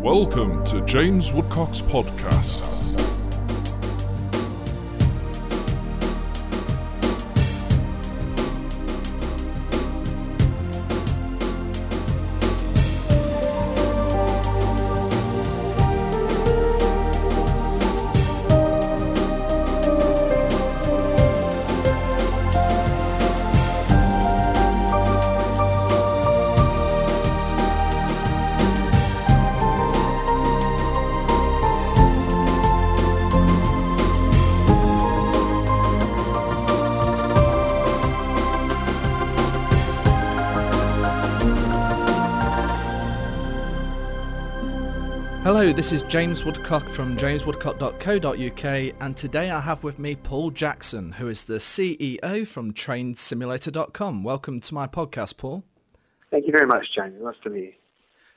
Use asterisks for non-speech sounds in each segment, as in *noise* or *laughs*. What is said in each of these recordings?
Welcome to James Woodcock's podcast. This is James Woodcock from jameswoodcock.co.uk and today I have with me Paul Jackson, who is the CEO from TrainSimulator.com. Welcome to my podcast, Paul. Thank you very much, James. Nice to meet you.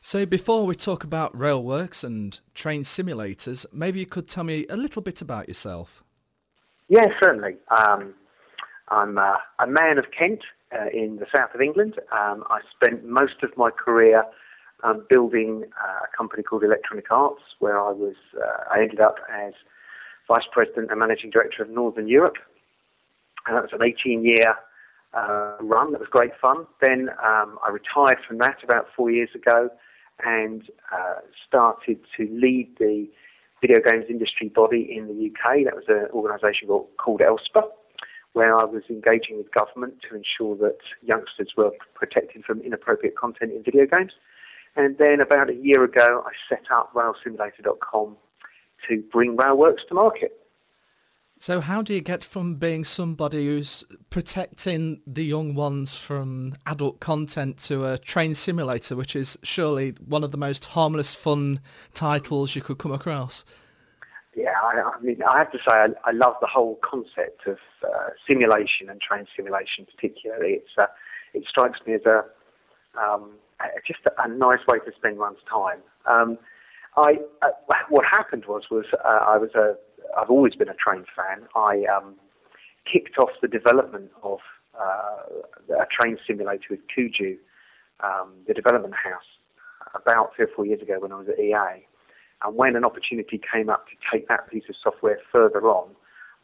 So before we talk about railworks and train simulators, maybe you could tell me a little bit about yourself. Yes, certainly. Um, I'm uh, a man of Kent uh, in the south of England. Um, I spent most of my career um, building uh, a company called Electronic Arts, where I was uh, I ended up as vice president and managing director of Northern Europe. And that was an 18-year uh, run. That was great fun. Then um, I retired from that about four years ago and uh, started to lead the video games industry body in the UK. That was an organisation called, called ELSPA, where I was engaging with government to ensure that youngsters were protected from inappropriate content in video games. And then about a year ago, I set up railsimulator.com to bring Railworks to market. So how do you get from being somebody who's protecting the young ones from adult content to a train simulator, which is surely one of the most harmless, fun titles you could come across? Yeah, I, I mean, I have to say, I, I love the whole concept of uh, simulation and train simulation, particularly. It's uh, it strikes me as a um, just a, nice way to spend one's time. Um, I uh, what happened was was uh, I was a I've always been a train fan. I um, kicked off the development of uh, a train simulator with Kuju, um, the development house, about three or four years ago when I was at EA. And when an opportunity came up to take that piece of software further on,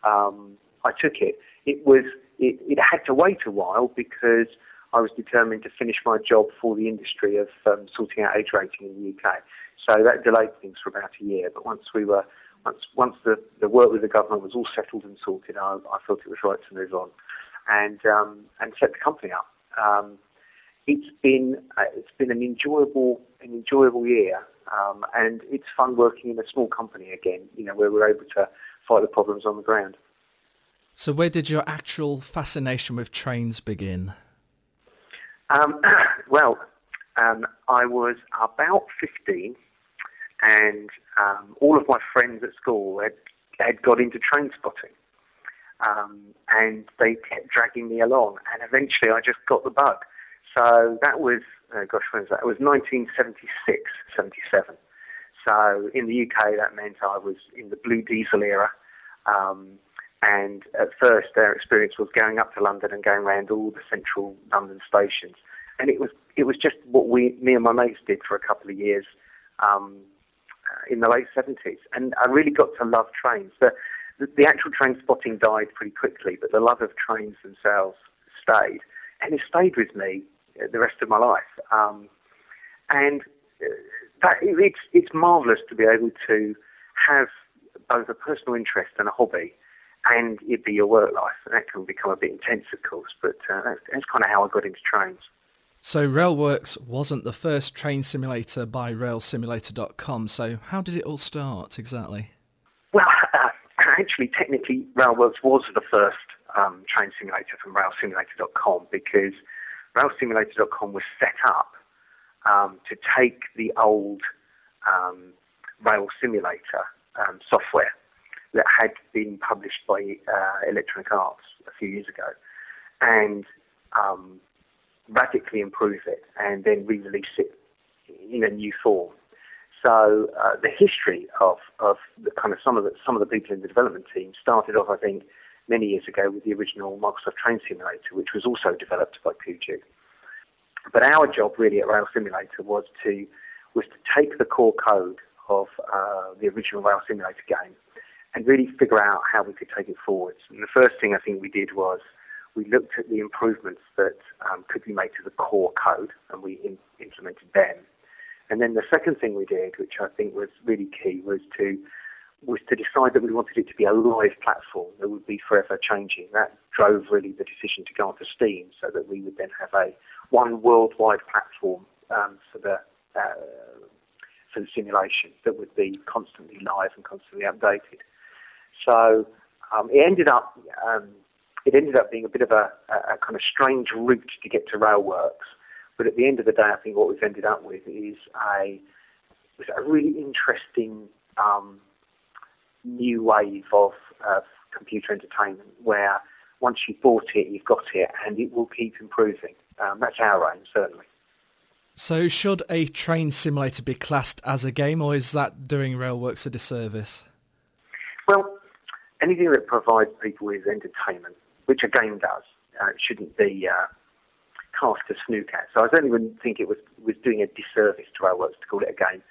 um, I took it. It was it, it had to wait a while because I was determined to finish my job for the industry of um, sorting out age rating in the UK. So that delayed things for about a year. But once we were, once once the, the work with the government was all settled and sorted, I, I felt it was right to move on, and um, and set the company up. Um, it's been uh, it's been an enjoyable an enjoyable year, um, and it's fun working in a small company again. You know where we're able to fight the problems on the ground. So where did your actual fascination with trains begin? Um, *coughs* well, um, I was about 15, and um, all of my friends at school had, had got into train spotting. Um, and they kept dragging me along, and eventually I just got the bug. So that was, uh, gosh, when was that? It was 1976, 77. So in the UK, that meant I was in the blue diesel era. Um, and at first, their experience was going up to London and going around all the central London stations. And it was it was just what we, me and my mates, did for a couple of years um, in the late seventies. And I really got to love trains. The, the, actual train spotting died pretty quickly, but the love of trains themselves stayed, and it stayed with me the rest of my life. Um, and uh, that, it's it's marvelous to be able to have both a personal interest and a hobby and it'd be your work life. And that can become a bit intense, of course, but uh, that's, that's kind of how I got into trains. So Railworks wasn't the first train simulator by railsimulator.com. So how did it all start exactly? Well, uh, *laughs* actually, technically, Railworks was the first um, train simulator from railsimulator.com because railsimulator.com was set up um, to take the old um, rail simulator um, software that had been published by uh, Electronic Arts a few years ago, and um, radically improve it, and then re-release it in a new form. So uh, the history of, of the kind of some of the some of the people in the development team started off, I think, many years ago with the original Microsoft Train Simulator, which was also developed by Kuju. But our job really at Rail Simulator was to was to take the core code of uh, the original Rail Simulator game and really figure out how we could take it forwards. And the first thing I think we did was we looked at the improvements that um, could be made to the core code and we in- implemented them. And then the second thing we did, which I think was really key, was to was to decide that we wanted it to be a live platform that would be forever changing. That drove really the decision to go onto Steam, so that we would then have a one worldwide platform um, for the uh, for the simulation that would be constantly live and constantly updated. So um, it ended up um, it ended up being a bit of a, a, kind of strange route to get to Railworks. But at the end of the day, I think what we've ended up with is a was a really interesting um, new wave of uh, computer entertainment where once you've bought it, you've got it, and it will keep improving. Um, that's our aim, certainly. So, should a train simulator be classed as a game, or is that doing Railworks a disservice? Well, anything that provides people with entertainment, which a game does, uh, shouldn't be uh, cast as snooker. So I certainly wouldn't think it was, was doing a disservice to Railworks to call it a game.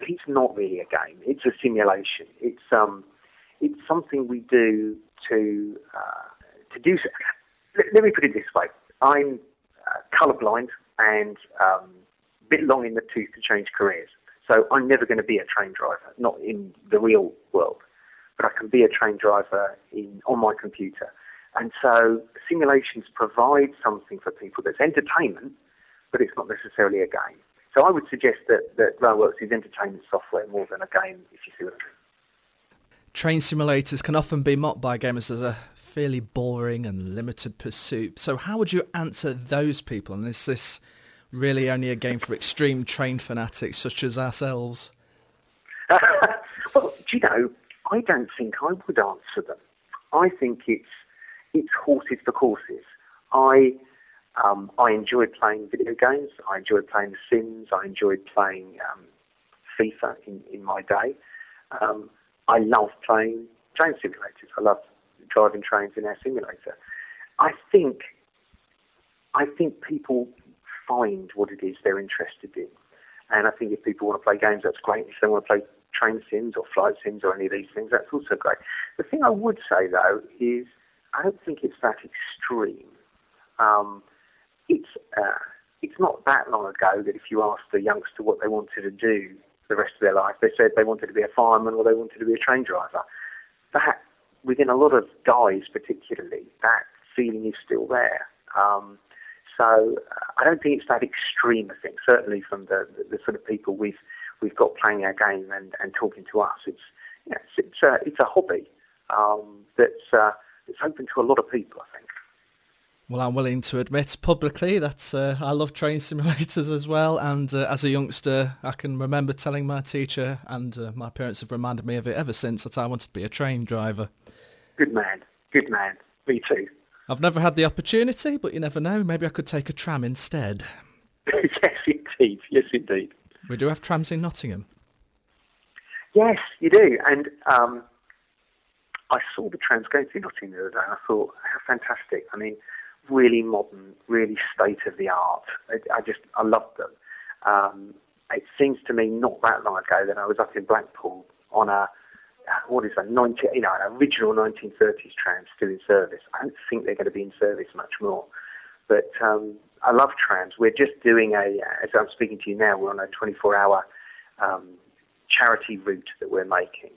It's not really a game. It's a simulation. It's um, it's something we do to uh, to do. Let, let, me put it this way: I'm uh, colourblind and um, a bit long in the tooth to change careers. So I'm never going to be a train driver, not in the real world but I can be a train driver in, on my computer. And so simulations provide something for people that's entertainment, but it's not necessarily a game. So I would suggest that, that Railworks is entertainment software more than a game, if you see what I mean. Train simulators can often be mocked by gamers as a fairly boring and limited pursuit. So how would you answer those people? And is this really only a game for extreme train fanatics such as ourselves? *laughs* well, do you know, I don't think I would answer them. I think it's it's horses for courses. I um, I enjoy playing video games. I enjoy playing The Sims. I enjoyed playing um, FIFA in, in my day. Um, I love playing train simulators. I love driving trains in our simulator. I think I think people find what it is they're interested in. And I think if people want to play games, that's great. If they want to play train sims or flight sims or any of these things. That's also great. The thing I would say though is I don't think it's that extreme. Um, it's uh, it's not that long ago that if you asked a youngster what they wanted to do the rest of their life, they said they wanted to be a fireman or they wanted to be a train driver. That within a lot of guys, particularly, that feeling is still there. Um, so uh, I don't think it's that extreme a thing. Certainly from the, the, the sort of people we've we've got playing our game and, and talking to us. It's you know, it's, it's, a it's a hobby um, that's uh, it's open to a lot of people. I think. Well, I'm willing to admit publicly that uh, I love train simulators as well. And uh, as a youngster, I can remember telling my teacher, and uh, my parents have reminded me of it ever since, that I wanted to be a train driver. Good man. Good man. Me too. I've never had the opportunity, but you never know. Maybe I could take a tram instead. *laughs* yes, indeed. Yes, indeed. We do have trams in Nottingham. Yes, you do. And um, I saw the trams going through Nottingham the other day, and I thought, how fantastic. I mean, really modern, really state of the art. I, I just, I loved them. Um, it seems to me not that long ago that I was up in Blackpool on a, what is that, 19, you know, an original 1930s tram still in service. I don't think they're going to be in service much more. But um, I love trams. We're just doing a, as I'm speaking to you now, we're on a 24-hour um, charity route that we're making,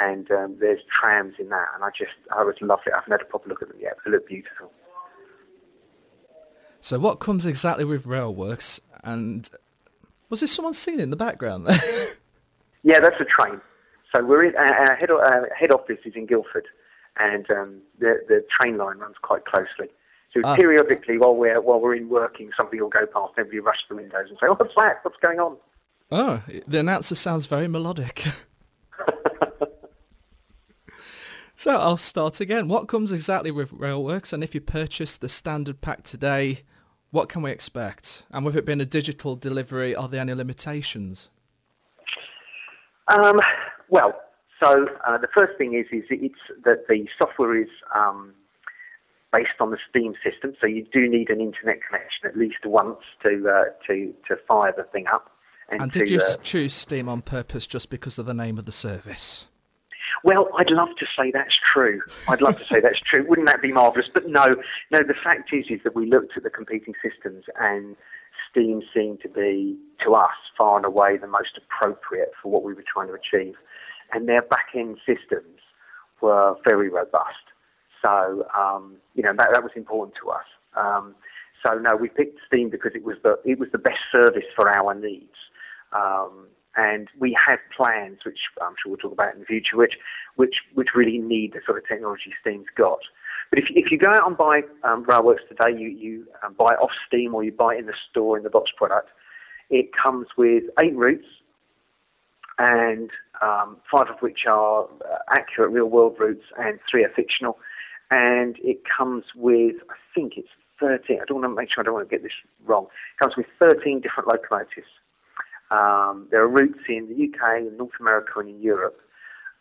and um, there's trams in that, and I just, I was love it. I haven't had a proper look at them yet, but they look beautiful. So what comes exactly with Railworks, and was there someone singing in the background there? *laughs* yeah, that's a train. So we're in, our head, our head office is in Guildford, and um, the, the train line runs quite closely. So ah. periodically, while we're while we're in working, somebody will go past. Everybody rush to the windows and say, "Oh, what's that? What's going on?" Oh, the announcer sounds very melodic. *laughs* so I'll start again. What comes exactly with Railworks, and if you purchase the standard pack today, what can we expect? And with it being a digital delivery, are there any limitations? Um, well, so uh, the first thing is is it's that the software is um, based on the Steam system, so you do need an internet connection at least once to uh, to to fire the thing up. And, and did to, you uh, choose Steam on purpose just because of the name of the service? Well, I'd love to say that's true. I'd love to say that's true. Wouldn't that be marvellous? But no, no. The fact is, is that we looked at the competing systems, and Steam seemed to be, to us, far and away the most appropriate for what we were trying to achieve. And their back-end systems were very robust. So, um, you know, that, that was important to us. Um, so no, we picked Steam because it was the it was the best service for our needs. Um, and we have plans, which I'm sure we'll talk about in the future, which which which really need the sort of technology Steam's got. But if, if you go out and buy um, Railworks today, you, you um, buy off Steam or you buy it in the store in the box product, it comes with eight routes, and um, five of which are uh, accurate real world routes, and three are fictional. And it comes with, I think it's 13, I don't want to make sure I don't want to get this wrong, it comes with 13 different locomotives. Um, there are routes in the UK, in North America, and in Europe.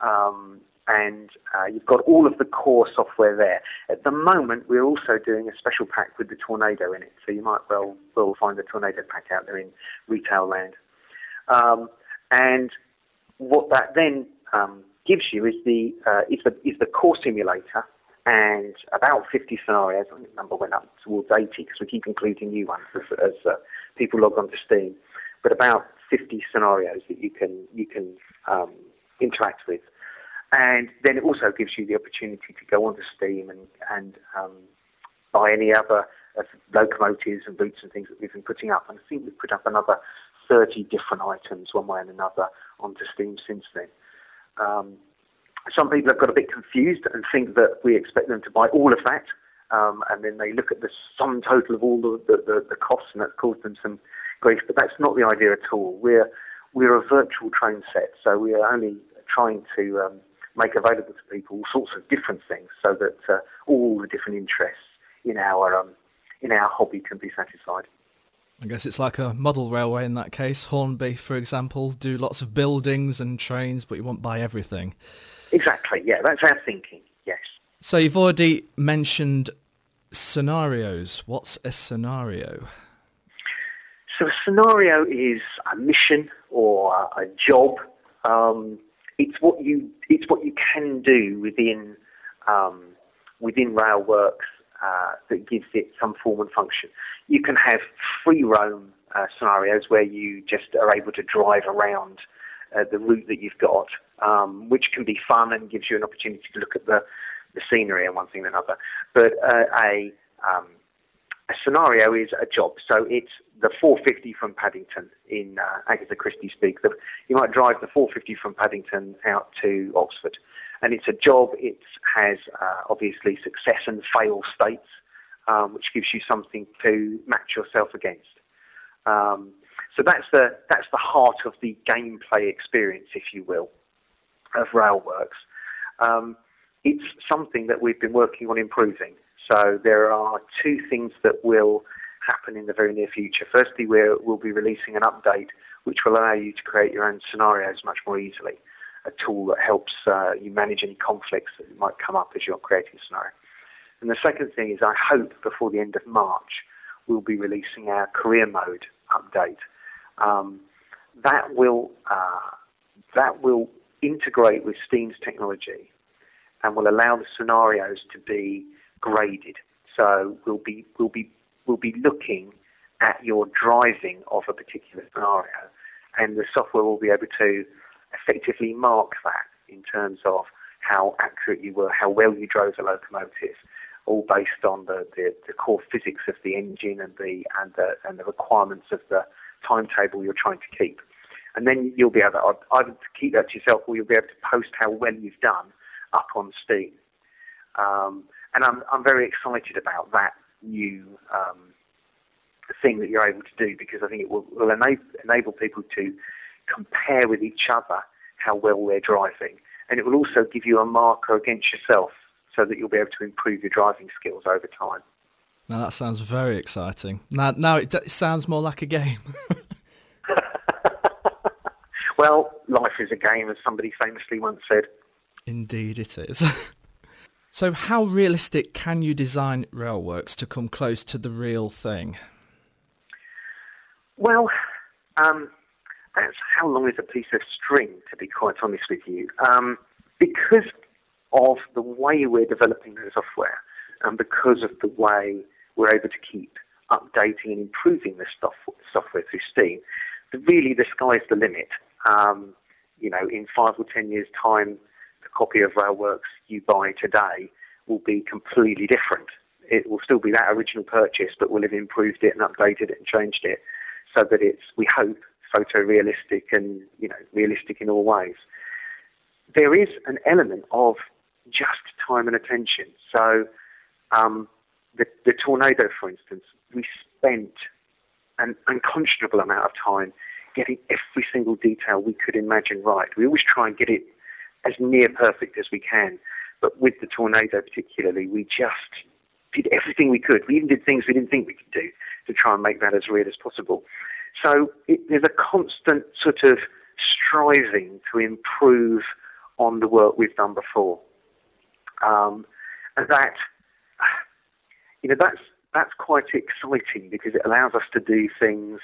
Um, and uh, you've got all of the core software there. At the moment, we're also doing a special pack with the Tornado in it, so you might well well find the Tornado pack out there in retail land. Um, and what that then um, gives you is the uh, is the is the core simulator and about 50 scenarios. I think the number went up towards 80 because we keep including new ones as, as uh, people log on to Steam. But about 50 scenarios that you can you can um, interact with, and then it also gives you the opportunity to go onto Steam and and um, buy any other uh, locomotives and routes and things that we've been putting up. And I think we've put up another 30 different items, one way and another, onto Steam since then. Um, some people have got a bit confused and think that we expect them to buy all of that, um, and then they look at the sum total of all the, the, the, the costs, and that's caused them some grief, but that's not the idea at all. We're we're a virtual train set, so we are only trying to um, make available to people all sorts of different things, so that uh, all the different interests in our um, in our hobby can be satisfied. I guess it's like a model railway in that case. Hornby, for example, do lots of buildings and trains, but you won't buy everything. Exactly. Yeah, that's our thinking. Yes. So you've already mentioned scenarios. What's a scenario? So a scenario is a mission or a job. Um, it's what you it's what you can do within um, within Railworks uh, that gives it some form and function. You can have free roam uh, scenarios where you just are able to drive around uh, the route that you've got, um, which can be fun and gives you an opportunity to look at the, the scenery and one thing and another. But uh, a um, a scenario is a job. So it's the 450 from Paddington in uh, Agatha Christie speak. You might drive the 450 from Paddington out to Oxford, and it's a job. It has uh, obviously success and fail states, um, which gives you something to match yourself against. Um, so that's the that's the heart of the gameplay experience, if you will, of Railworks. Um, it's something that we've been working on improving. So there are two things that will happen in the very near future. Firstly, we will be releasing an update which will allow you to create your own scenarios much more easily. A tool that helps uh, you manage any conflicts that might come up as you're creating a scenario. And the second thing is, I hope before the end of March, we'll be releasing our career mode update. Um, that will uh, that will integrate with Steam's technology and will allow the scenarios to be graded. So we'll be we'll be we'll be looking at your driving of a particular scenario, and the software will be able to effectively mark that in terms of how accurate you were, how well you drove the locomotive, all based on the, the, the core physics of the engine and the and the and the requirements of the timetable you're trying to keep. And then you'll be able to either keep that to yourself or you'll be able to post how well you've done up on Steam. Um, and I'm, I'm very excited about that new um, thing that you're able to do because I think it will, will enable, enable people to compare with each other how well they're driving. And it will also give you a marker against yourself so that you'll be able to improve your driving skills over time. Now that sounds very exciting. Now, now it, it sounds more like a game. *laughs* *laughs* well, life is a game, as somebody famously once said. Indeed, it is. *laughs* So how realistic can you design railworks to come close to the real thing? Well, um, that's how long is a piece of string, to be quite honest with you. Um, because of the way we're developing the software and because of the way we're able to keep updating and improving the software through Steam, really the sky's the limit. Um, you know, in five or ten years' time, the copy of Railworks you buy today will be completely different. It will still be that original purchase, but we'll have improved it and updated it and changed it so that it's, we hope, photorealistic and you know realistic in all ways. There is an element of just time and attention. So um, the, the tornado, for instance, we spent an unconscionable amount of time getting every single detail we could imagine right. We always try and get it as near perfect as we can, but with the tornado particularly, we just did everything we could. We even did things we didn't think we could do to try and make that as real as possible. So it, there's a constant sort of striving to improve on the work we've done before. Um, and that, you know, that's, that's quite exciting because it allows us to do things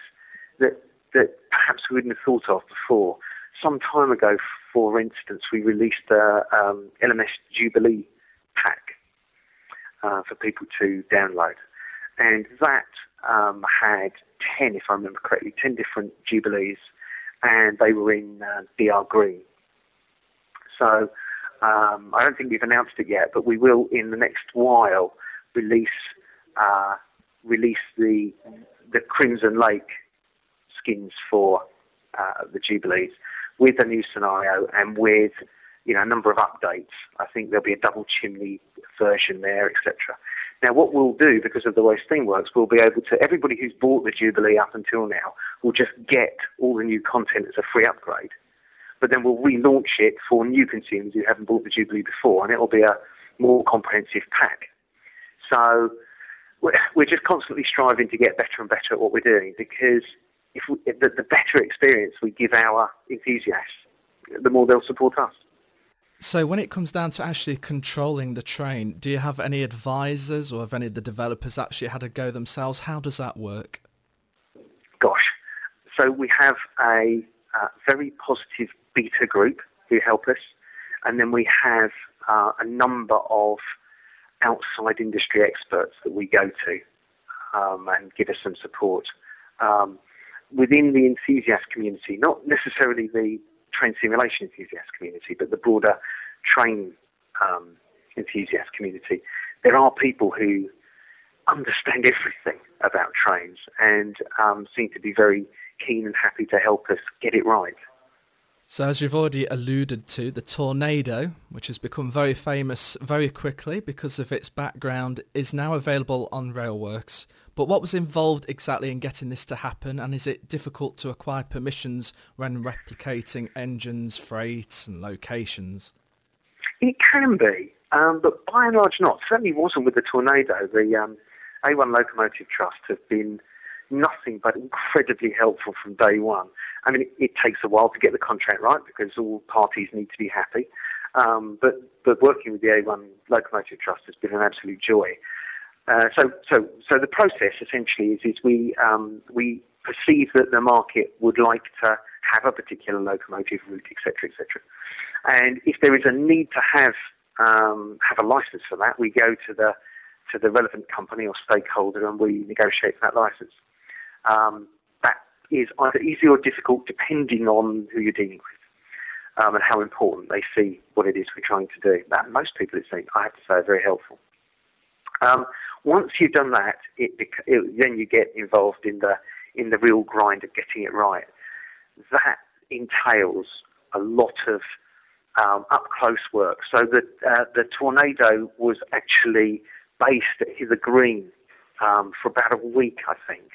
that, that perhaps we wouldn't have thought of before. Some time ago, for instance, we released a um, LMS Jubilee pack uh, for people to download. And that um, had 10, if I remember correctly, 10 different Jubilees, and they were in uh, BR Green. So um, I don't think we've announced it yet, but we will in the next while release uh, release the the Crimson Lake skins for uh, the Jubilees with a new scenario and with you know a number of updates. I think there'll be a double chimney version there, etc. Now, what we'll do, because of the way Steam works, we'll be able to, everybody who's bought the Jubilee up until now will just get all the new content as a free upgrade. But then we'll relaunch it for new consumers who haven't bought the Jubilee before, and it'll be a more comprehensive pack. So we're just constantly striving to get better and better at what we're doing because if, we, the, the better experience we give our enthusiasts, the more they'll support us. So when it comes down to actually controlling the train, do you have any advisors or have any of the developers actually had a go themselves? How does that work? Gosh. So we have a, very positive beta group who help us. And then we have uh, a number of outside industry experts that we go to um, and give us some support. Um, within the enthusiast community, not necessarily the train simulation enthusiast community, but the broader train um, enthusiast community, there are people who understand *laughs* everything about trains and um, seem to be very keen and happy to help us get it right. So as you've already alluded to, the Tornado, which has become very famous very quickly because of its background, is now available on Railworks. But what was involved exactly in getting this to happen, and is it difficult to acquire permissions when replicating engines, freight, and locations? It can be, um, but by and large not. Certainly wasn't with the Tornado. The um, A1 Locomotive Trust have been nothing but incredibly helpful from day one. I mean, it, it, takes a while to get the contract right because all parties need to be happy. Um, but but working with the A1 Locomotive Trust has been an absolute joy. Uh, so so so the process essentially is is we um, we perceive that the market would like to have a particular locomotive route, etc., etc. And if there is a need to have um, have a license for that, we go to the to the relevant company or stakeholder and we negotiate that license. Um, that is either easy or difficult depending on who you're dealing with um, and how important they see what it is we're trying to do. That most people, it seems, I have to say, are very helpful. Um, once you've done that, it, it, then you get involved in the in the real grind of getting it right. That entails a lot of um, up close work. So the uh, the tornado was actually based at Hither Green um, for about a week, I think,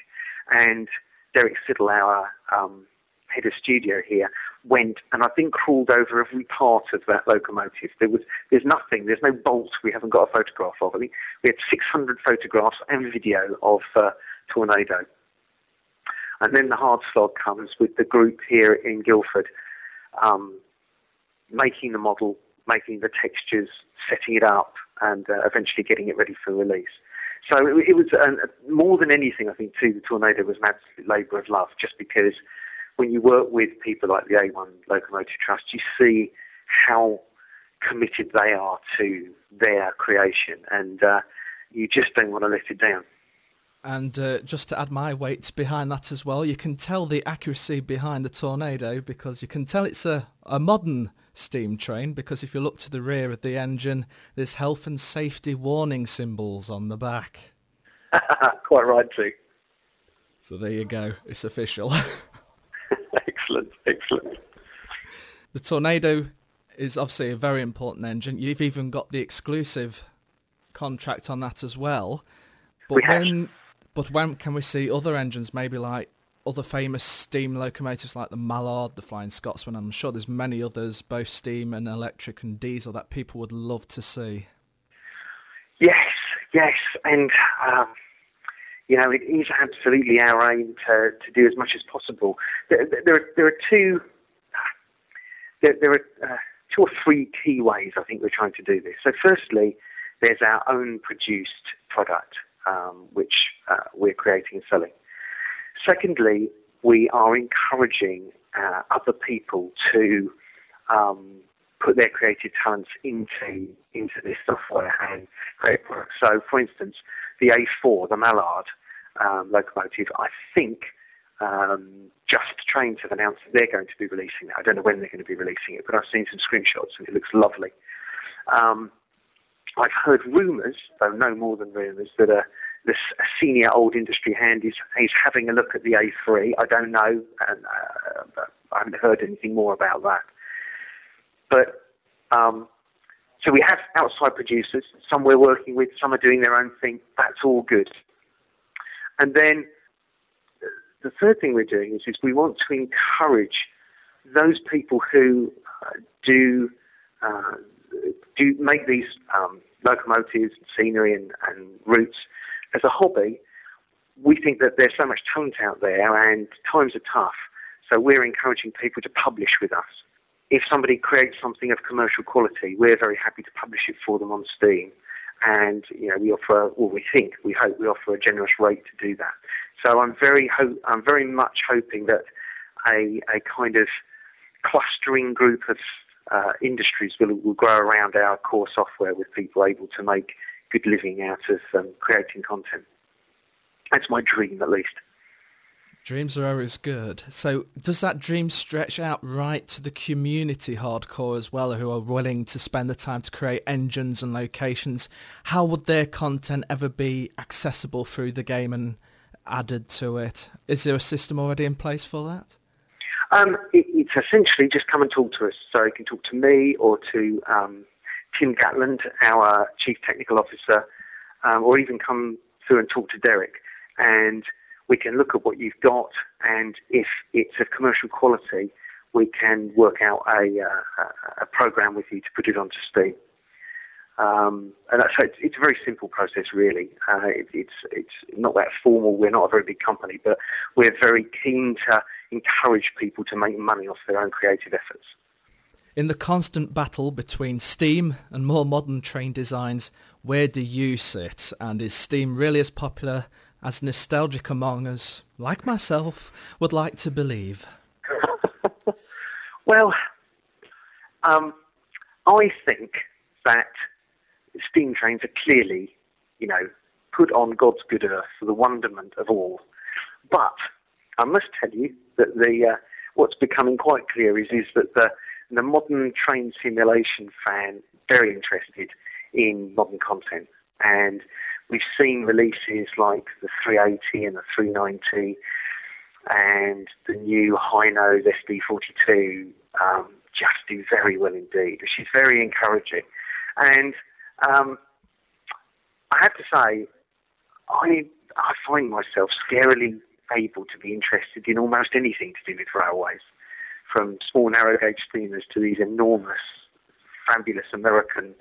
and Derek Siddle, um, head of studio here, went and I think crawled over every part of that locomotive. There was there's nothing, there's no bolt we haven't got a photograph of. I think we had 600 photographs and video of uh, Tornado. And then the hard slog comes with the group here in Guildford, um, making the model, making the textures, setting it up, and uh, eventually getting it ready for release. So it, it was uh, more than anything, I think, too, the tornado was an absolute labour of love, just because when you work with people like the A1 Locomotive Trust, you see how committed they are to their creation, and uh, you just don't want to let it down. And uh, just to add my weight behind that as well, you can tell the accuracy behind the Tornado because you can tell it's a, a modern steam train because if you look to the rear of the engine, there's health and safety warning symbols on the back. *laughs* Quite right too. So there you go, it's official. *laughs* excellent, excellent. The Tornado is obviously a very important engine. You've even got the exclusive contract on that as well. But we when have. but when can we see other engines maybe like other famous steam locomotives like the Mallard, the Flying Scotsman. I'm sure there's many others, both steam and electric and diesel, that people would love to see. Yes, yes, and um, you know it is absolutely our aim to, to do as much as possible. There, there, there are two there, there are uh, two or three key ways I think we're trying to do this. So, firstly, there's our own produced product, um, which uh, we're creating and selling. Secondly, we are encouraging uh, other people to um, put their creative talents into into this software and create products. So, for instance, the A4, the Mallard um, locomotive, I think um, Just Trains have announced that they're going to be releasing it. I don't know when they're going to be releasing it, but I've seen some screenshots and it looks lovely. Um, I've heard rumours, though no more than rumours, that a this senior old industry hand is, is having a look at the A3. I don't know, and uh, I haven't heard anything more about that. But um, so we have outside producers. Some we're working with. Some are doing their own thing. That's all good. And then the third thing we're doing is, is we want to encourage those people who uh, do uh, do make these um, locomotives, and scenery, and, and routes as a hobby, we think that there's so much talent out there and times are tough. So we're encouraging people to publish with us. If somebody creates something of commercial quality, we're very happy to publish it for them on Steam. And you know, we offer, well, we think, we hope, we offer a generous rate to do that. So I'm very, ho- I'm very much hoping that a, a kind of clustering group of uh, industries will, will grow around our core software with people able to make good living out of um, creating content. That's my dream, at least. Dreams are always good. So, does that dream stretch out right to the community hardcore as well, who are willing to spend the time to create engines and locations? How would their content ever be accessible through the game and added to it? Is there a system already in place for that? Um, it, it's essentially just come and talk to us. So you can talk to me or to um, Tim Gatland, our Chief Technical Officer, um, or even come through and talk to Derek. And we can look at what you've got, and if it's of commercial quality, we can work out a, uh, a program with you to put it onto Steam. Um, and so it's, it's, a very simple process, really. Uh, it, it's it's not that formal. We're not a very big company, but we're very keen to encourage people to make money off their own creative efforts. In the constant battle between Steam and more modern train designs, where do you sit? And is Steam really as popular as nostalgic among us, like myself, would like to believe? *laughs* well, um, I think that steam trains are clearly, you know, put on God's good earth for the wonderment of all. But I must tell you that the uh, what's becoming quite clear is is that the the modern train simulation fan very interested in modern content. And we've seen releases like the 380 and the 390 and the new Hynose SD42 um, just do very well indeed, which is very encouraging. And um, I have to say, I, I find myself scarily able to be interested in almost anything to do with railways from small narrow gauge steamers to these enormous, fabulous American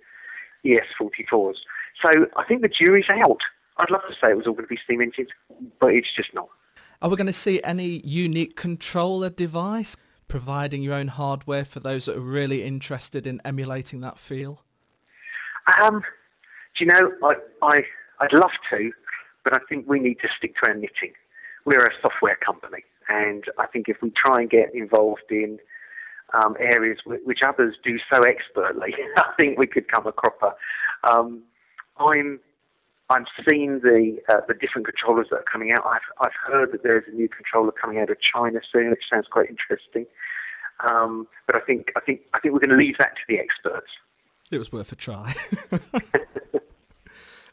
ES44s. So I think the jury's out. I'd love to say it was all going to be steam engines, but it's just not. Are we going to see any unique controller device providing your own hardware for those that are really interested in emulating that feel? Um, do you know, I, I, I'd love to, but I think we need to stick to our knitting. We're a software company, And I think if we try and get involved in um, areas which others do so expertly, *laughs* I think we could come a cropper. Um, I'm I'm seeing the uh, the different controllers that are coming out. I've I've heard that there's a new controller coming out of China soon, which sounds quite interesting. Um, but I think I think I think we're going to leave that to the experts. It was worth a try. *laughs*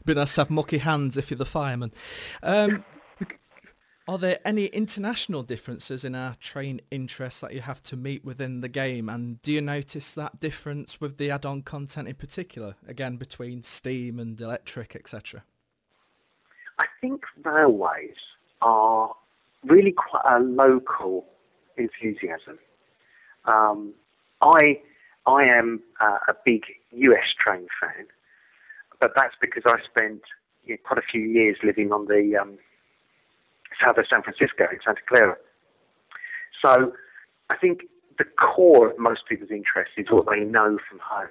Been nice to have mucky hands if you're the fireman. Um, are there any international differences in our train interests that you have to meet within the game? And do you notice that difference with the add-on content in particular, again, between Steam and Electric, etc.? I think railways are really quite a local enthusiasm. Um, I I am uh, a big US train fan, but that's because I spent you know, quite a few years living on the um, south of San Francisco in Santa Clara. So I think the core of most people's interest is what they know from home.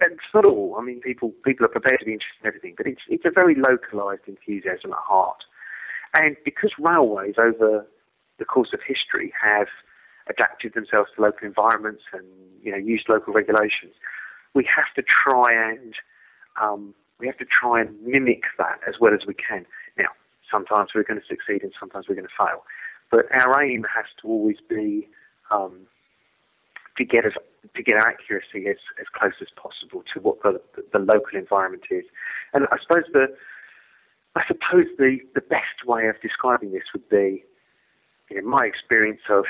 And it's not all. I mean, people people are prepared to be interested in everything, but it's it's a very localised enthusiasm at heart. And because railways over the course of history have adapted themselves to local environments and you know used local regulations, we have to try and um, we have to try and mimic that as well as we can. Now, sometimes we're going to succeed and sometimes we're going to fail, but our aim has to always be um, to get us to get accuracy as, as close as possible to what the, the local environment is. And I suppose the I suppose the, the best way of describing this would be you know, my experience of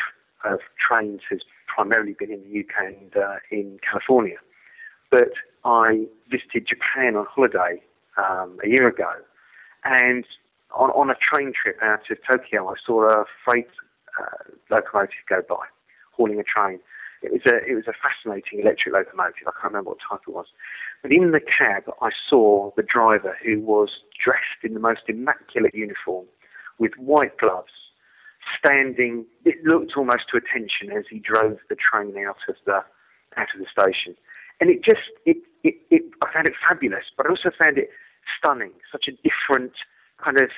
of trains has primarily been in the UK and uh, in California. But I visited Japan on holiday um, a year ago, and on, on a train trip out of Tokyo, I saw a freight uh, locomotive go by, hauling a train. It was a it was a fascinating electric locomotive. I can't remember what type it was. But in the cab, I saw the driver who was dressed in the most immaculate uniform, with white gloves, standing. It looked almost to attention as he drove the train out of the out of the station, and it just it, it, it I found it fabulous, but I also found it stunning. Such a different kind of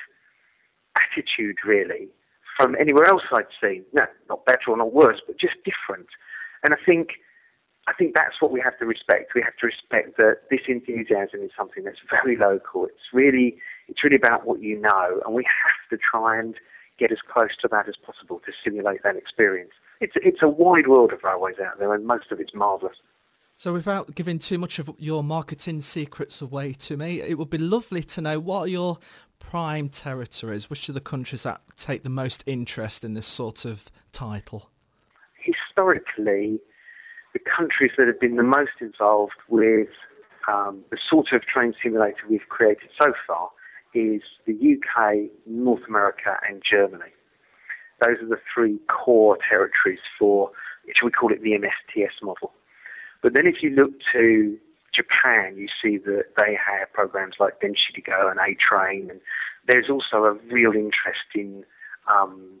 attitude, really, from anywhere else I'd seen. No, not better or not worse, but just different. And I think I think that's what we have to respect. We have to respect that this enthusiasm is something that's very local. It's really it's really about what you know, and we have to try and get as close to that as possible to simulate that experience. It's, it's a wide world of railways out there, and most of it's marvellous. So, without giving too much of your marketing secrets away to me, it would be lovely to know what are your prime territories? Which are the countries that take the most interest in this sort of title? Historically, the countries that have been the most involved with um, the sort of train simulator we've created so far is the UK, North America, and Germany. Those are the three core territories for, should we call it the MSTS model. But then if you look to Japan, you see that they have programs like Densha de Go and A Train, and there's also a real interest in um,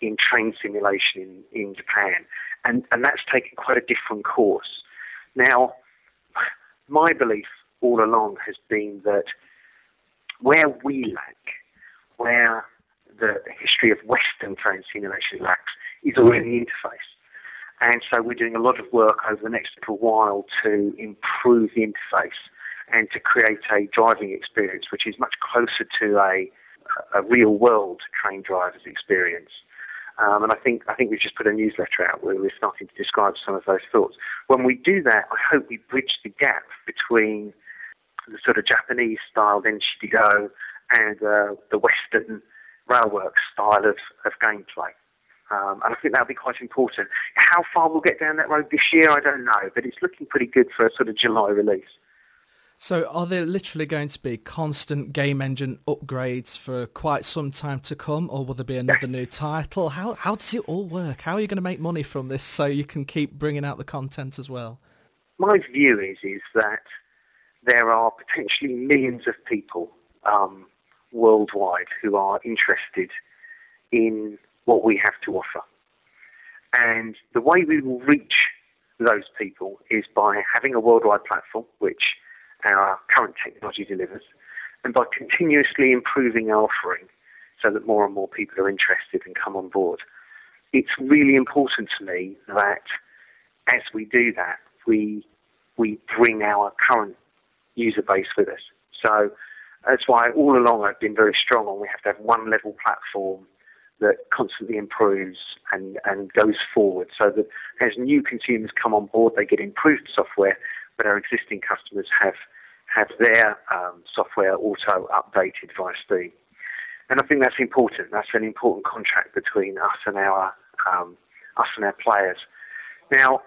in train simulation in, in Japan, and and that's taken quite a different course. Now, my belief all along has been that where we lack, where the, history of Western train simulation lacks, is in the interface. And so we're doing a lot of work over the next little while to improve the interface and to create a driving experience which is much closer to a, a real world train driver's experience. Um, and I think I think we've just put a newsletter out where we're starting to describe some of those thoughts. When we do that, I hope we bridge the gap between the sort of Japanese style Go and uh, the Western railwork style of, of gameplay. Um, and I think that'll be quite important. How far we'll get down that road this year, I don't know, but it's looking pretty good for a sort of July release. So, are there literally going to be constant game engine upgrades for quite some time to come, or will there be another new title? How how does it all work? How are you going to make money from this so you can keep bringing out the content as well? My view is is that there are potentially millions of people um, worldwide who are interested in what we have to offer. And the way we will reach those people is by having a worldwide platform, which our current technology delivers, and by continuously improving our offering so that more and more people are interested and come on board. It's really important to me that as we do that, we we bring our current user base with us. So that's why all along I've been very strong on we have to have one level platform that constantly improves and, and goes forward so that as new consumers come on board, they get improved software, but our existing customers have have their um, software auto updated via Steam. And I think that's important. That's an important contract between us and our um, us and our players. Now,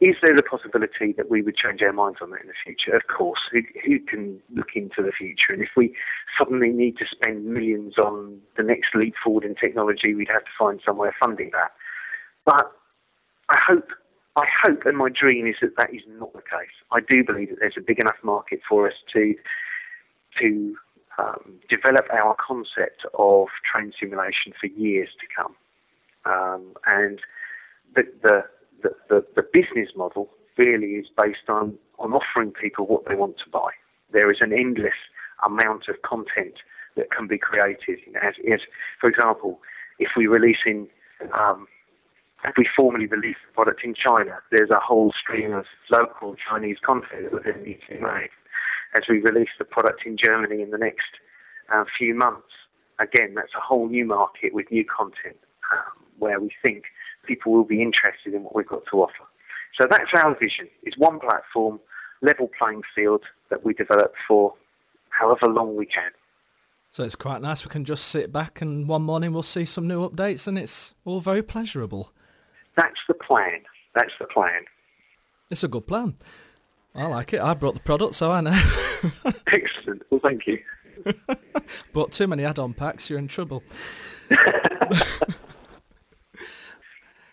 is there the possibility that we would change our minds on that in the future? Of course. Who, who, can look into the future? And if we suddenly need to spend millions on the next leap forward in technology, we'd have to find somewhere funding that. But I hope, I hope, and my dream is that that is not the case. I do believe that there's a big enough market for us to to um, develop our concept of train simulation for years to come. Um, and the, the the, the, the business model really is based on, on offering people what they want to buy. There is an endless amount of content that can be created. As, as for example, if we release in, um, if we formally release the product in China, there's a whole stream of local Chinese content that then needs to be made. As we release the product in Germany in the next uh, few months, again, that's a whole new market with new content um, where we think people will be interested in what we've got to offer. So that's our vision, is one platform, level playing field that we develop for however long we can. So it's quite nice. We can just sit back and one morning we'll see some new updates and it's all very pleasurable. That's the plan. That's the plan. It's a good plan. I like it. I brought the product, so I know. *laughs* *laughs* Excellent. Well, thank you. but too many add-on packs, you're in trouble. *laughs*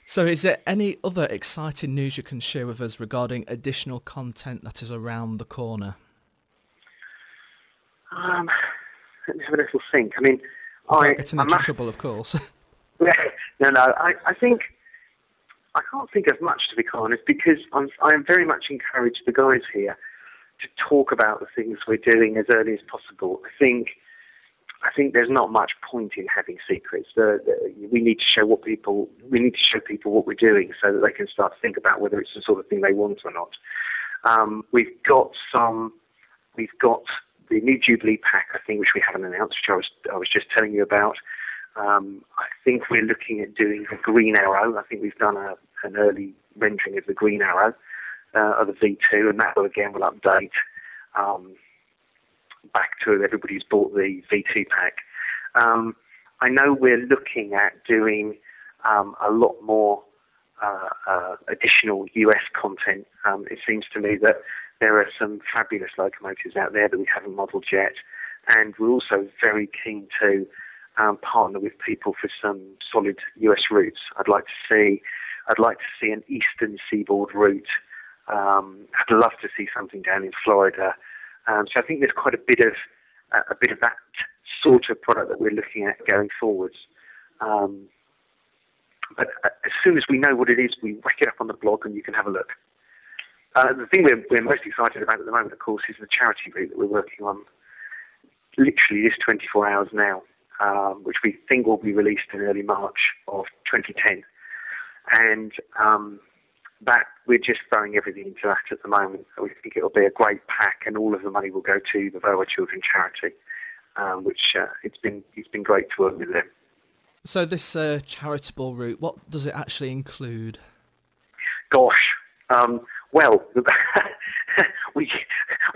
So, is there any other exciting news you can share with us regarding additional content that is around the corner? Um, let me have a little think. I mean, Without I getting into trouble, of course. *laughs* no, no. I, I think I can't think of much to be honest because I'm I'm very much encouraged the guys here to talk about the things we're doing as early as possible. I think I think there's not much point in having secrets. The, the, we need to show what people we need to show people what we're doing so that they can start to think about whether it's the sort of thing they want or not. Um, we've got some. We've got the new Jubilee pack, I think, which we haven't announced, which I was I was just telling you about. Um, I think we're looking at doing a Green Arrow. I think we've done a, an early rendering of the Green Arrow uh, of the V2, and that will again will update. Um, back to everybody who's bought the V2 pack. Um, I know we're looking at doing um, a lot more uh, uh, additional US content. Um, it seems to me that there are some fabulous locomotives out there that we haven't modelled yet, and we're also very keen to um, partner with people for some solid US routes. I'd like to see, I'd like to see an eastern seaboard route. Um, I'd love to see something down in Florida um, so I think there's quite a bit of uh, a bit of that sort of product that we're looking at going forwards. Um, but uh, as soon as we know what it is, we whack it up on the blog and you can have a look. Uh, the thing we're, we're most excited about at the moment, of course, is the charity route that we're working on literally this 24 hours now, um, which we think will be released in early March of 2010. And um, that we're just throwing everything into that at the moment. We think it'll be a great pack, and all of the money will go to the Voa Children Charity, um, which uh, it's been it's been great to work with them. So this uh, charitable route, what does it actually include? Gosh, um, well, *laughs* we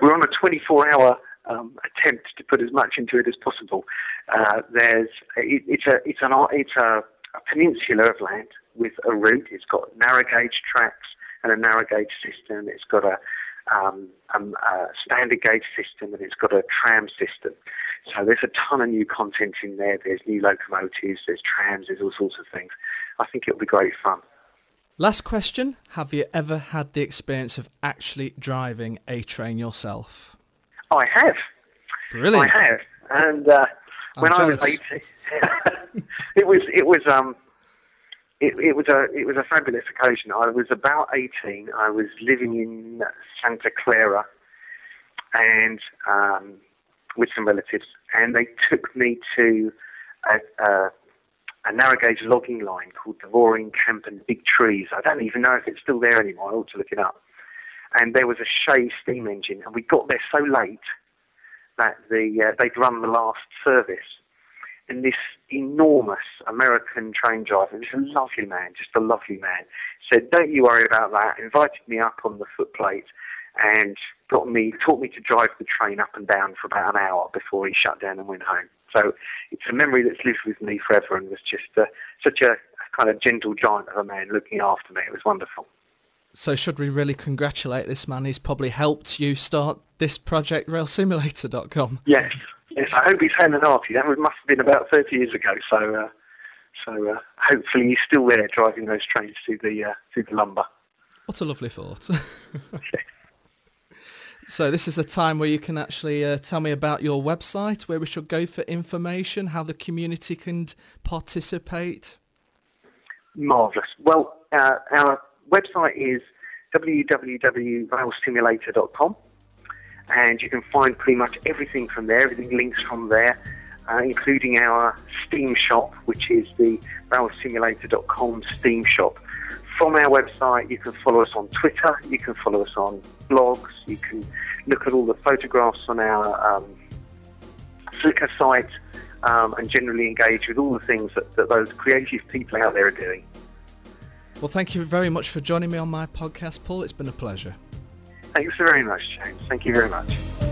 we're on a 24-hour um, attempt to put as much into it as possible. Uh, there's it, it's a it's an it's a, a peninsula of land with a route. It's got narrow gauge tracks and a narrow gauge system. It's got a, um, um, a standard gauge system and it's got a tram system. So there's a ton of new content in there. There's new locomotives, there's trams, there's all sorts of things. I think it'll be great fun. Last question. Have you ever had the experience of actually driving a train yourself? I have. Brilliant. I have. And uh, when jealous. I was 18, *laughs* it was, it was, um, it, it, was a it was a fabulous occasion. I was about eighteen. I was living in Santa Clara, and um, with some relatives, and they took me to a, a, a narrow gauge logging line called the Roaring Camp and Big Trees. I don't even know if it's still there anymore. I ought to look it up. And there was a Shay steam engine, and we got there so late that the uh, they'd run the last service. And this enormous American train driver, a lovely man, just a lovely man, said, "Don't you worry about that." Invited me up on the footplate and got me taught me to drive the train up and down for about an hour before he shut down and went home. So it's a memory that's lived with me forever, and was just uh, such a kind of gentle giant of a man looking after me. It was wonderful. So should we really congratulate this man? He's probably helped you start this project, railsimulator.com. Yes, yes. I hope he's hand and hearty. That must have been about 30 years ago. So, uh, so uh, hopefully he's still there driving those trains through the uh, through the lumber. What a lovely thought. *laughs* *laughs* So this is a time where you can actually uh, tell me about your website, where we should go for information, how the community can participate. Marvellous. Well, uh, our website is www.railsimulator.com and you can find pretty much everything from there. Everything links from there, uh, including our Steam shop, which is the railsimulator.com Steam shop from our website, you can follow us on Twitter, you can follow us on blogs, you can look at all the photographs on our um, Flickr site, um, and generally engage with all the things that, that those creative people out there are doing. Well, thank you very much for joining me on my podcast, Paul. It's been a pleasure. Thanks very much, James. Thank you very much.